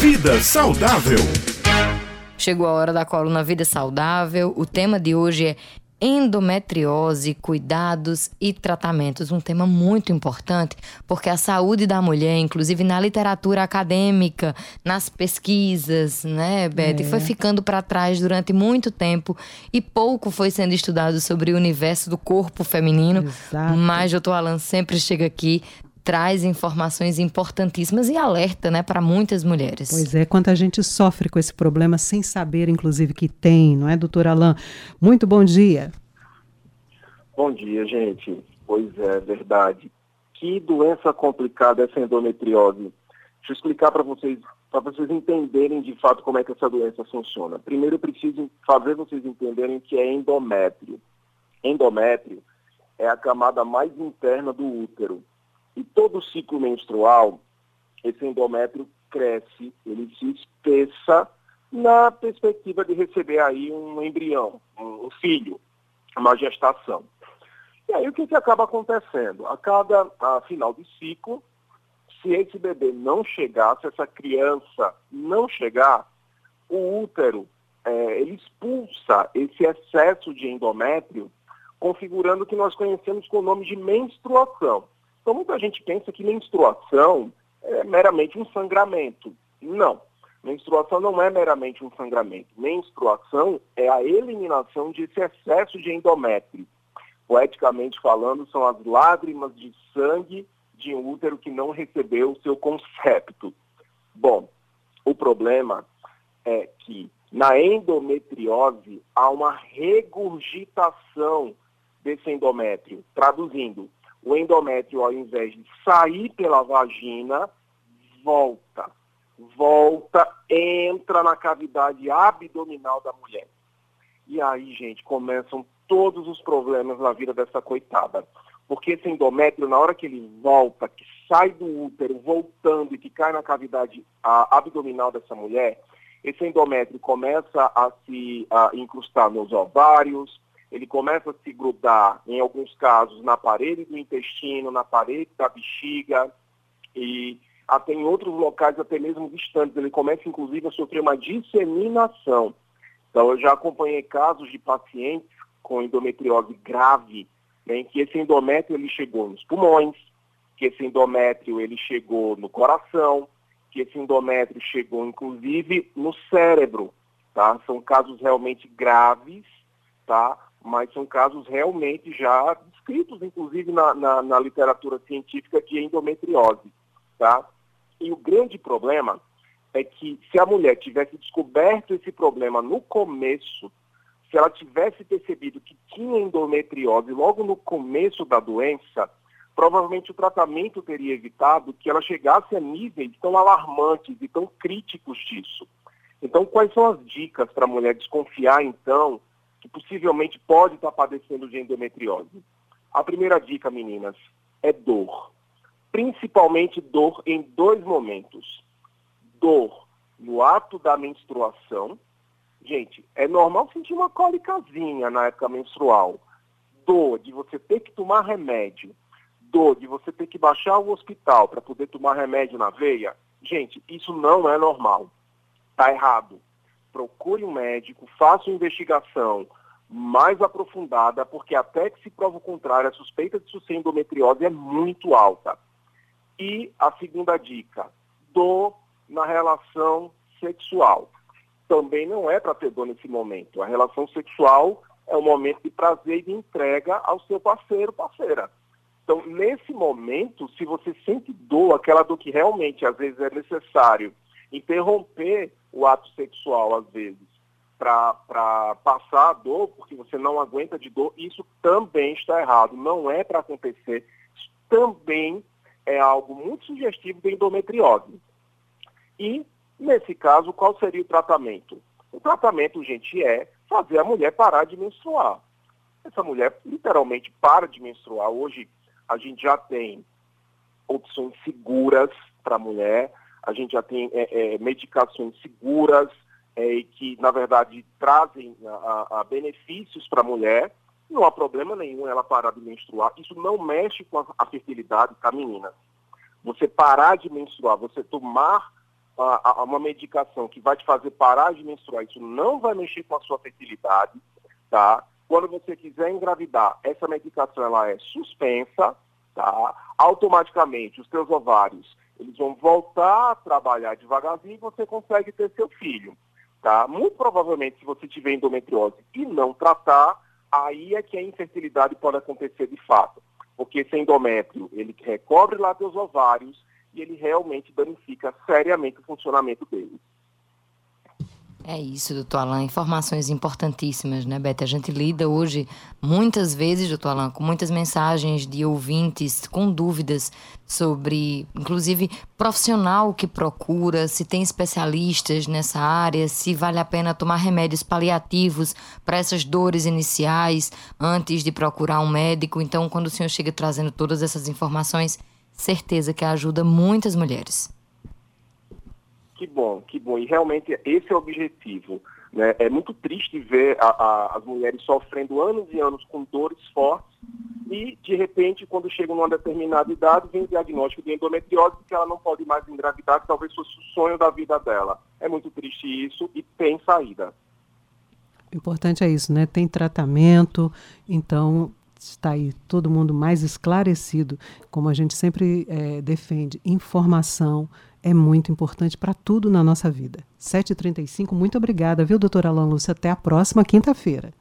Vida Saudável. Chegou a hora da coluna Vida Saudável. O tema de hoje é endometriose, cuidados e tratamentos. Um tema muito importante, porque a saúde da mulher, inclusive na literatura acadêmica, nas pesquisas, né, Beth, é. foi ficando para trás durante muito tempo e pouco foi sendo estudado sobre o universo do corpo feminino. Exato. Mas doutor Alan sempre chega aqui traz informações importantíssimas e alerta, né, para muitas mulheres. Pois é, quanta gente sofre com esse problema sem saber, inclusive, que tem, não é, doutor Alain? Muito bom dia. Bom dia, gente. Pois é, verdade. Que doença complicada essa endometriose. Deixa eu explicar para vocês, para vocês entenderem de fato como é que essa doença funciona. Primeiro eu preciso fazer vocês entenderem o que é endométrio. Endométrio é a camada mais interna do útero e todo ciclo menstrual, esse endométrio cresce, ele se espessa na perspectiva de receber aí um embrião, um filho, uma gestação. E aí o que, que acaba acontecendo? A cada a final de ciclo, se esse bebê não chegar, se essa criança não chegar, o útero é, ele expulsa esse excesso de endométrio, configurando o que nós conhecemos com o nome de menstruação. Então, muita gente pensa que menstruação é meramente um sangramento. Não. Menstruação não é meramente um sangramento. Menstruação é a eliminação desse excesso de endométrio. Poeticamente falando, são as lágrimas de sangue de um útero que não recebeu o seu concepto. Bom, o problema é que na endometriose há uma regurgitação desse endométrio. Traduzindo, o endométrio, ao invés de sair pela vagina, volta. Volta, entra na cavidade abdominal da mulher. E aí, gente, começam todos os problemas na vida dessa coitada. Porque esse endométrio, na hora que ele volta, que sai do útero, voltando e que cai na cavidade abdominal dessa mulher, esse endométrio começa a se a incrustar nos ovários, ele começa a se grudar, em alguns casos, na parede do intestino, na parede da bexiga e até em outros locais, até mesmo distantes. Ele começa, inclusive, a sofrer uma disseminação. Então, eu já acompanhei casos de pacientes com endometriose grave, né, em que esse endométrio ele chegou nos pulmões, que esse endométrio ele chegou no coração, que esse endométrio chegou, inclusive, no cérebro. Tá? São casos realmente graves, tá? Mas são casos realmente já descritos, inclusive na, na, na, literatura científica de endometriose, tá? E o grande problema é que se a mulher tivesse descoberto esse problema no começo, se ela tivesse percebido que tinha endometriose logo no começo da doença, provavelmente o tratamento teria evitado que ela chegasse a níveis tão alarmantes e tão críticos disso. Então, quais são as dicas para a mulher desconfiar, então, possivelmente pode estar padecendo de endometriose. A primeira dica, meninas, é dor. Principalmente dor em dois momentos. Dor no ato da menstruação. Gente, é normal sentir uma cólicazinha na época menstrual. Dor de você ter que tomar remédio. Dor de você ter que baixar o hospital para poder tomar remédio na veia. Gente, isso não é normal. Está errado procure um médico, faça uma investigação mais aprofundada, porque até que se prova o contrário, a suspeita de ser endometriose é muito alta. E a segunda dica, dor na relação sexual. Também não é para ter dor nesse momento. A relação sexual é um momento de prazer e de entrega ao seu parceiro, parceira. Então, nesse momento, se você sente dor, aquela dor que realmente às vezes é necessário interromper o ato sexual, às vezes, para passar a dor, porque você não aguenta de dor, isso também está errado. Não é para acontecer. Isso também é algo muito sugestivo de endometriose. E, nesse caso, qual seria o tratamento? O tratamento, gente, é fazer a mulher parar de menstruar. Essa mulher literalmente para de menstruar. Hoje a gente já tem opções seguras para a mulher, a gente já tem é, é, medicações seguras é, e que, na verdade, trazem a, a benefícios para a mulher. Não há problema nenhum ela parar de menstruar. Isso não mexe com a, a fertilidade da menina. Você parar de menstruar, você tomar a, a uma medicação que vai te fazer parar de menstruar, isso não vai mexer com a sua fertilidade, tá? Quando você quiser engravidar, essa medicação ela é suspensa, tá? Automaticamente os seus ovários eles vão voltar a trabalhar devagarzinho e você consegue ter seu filho, tá? Muito provavelmente se você tiver endometriose e não tratar, aí é que a infertilidade pode acontecer de fato, porque esse endométrio ele recobre lá teus ovários e ele realmente danifica seriamente o funcionamento deles. É isso, doutor Alain. Informações importantíssimas, né, Beth? A gente lida hoje, muitas vezes, doutor Alain, com muitas mensagens de ouvintes com dúvidas sobre, inclusive, profissional que procura, se tem especialistas nessa área, se vale a pena tomar remédios paliativos para essas dores iniciais antes de procurar um médico. Então, quando o senhor chega trazendo todas essas informações, certeza que ajuda muitas mulheres. Que bom, que bom. E realmente esse é o objetivo. Né? É muito triste ver a, a, as mulheres sofrendo anos e anos com dores fortes e, de repente, quando chegam numa determinada idade, vem o diagnóstico de endometriose que ela não pode mais engravidar, que talvez fosse o sonho da vida dela. É muito triste isso e tem saída. O importante é isso, né? Tem tratamento, então está aí todo mundo mais esclarecido, como a gente sempre é, defende, informação é muito importante para tudo na nossa vida. 7h35, muito obrigada, viu, doutora Alan Lúcia? Até a próxima quinta-feira.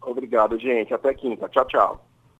Obrigado, gente. Até quinta. Tchau, tchau.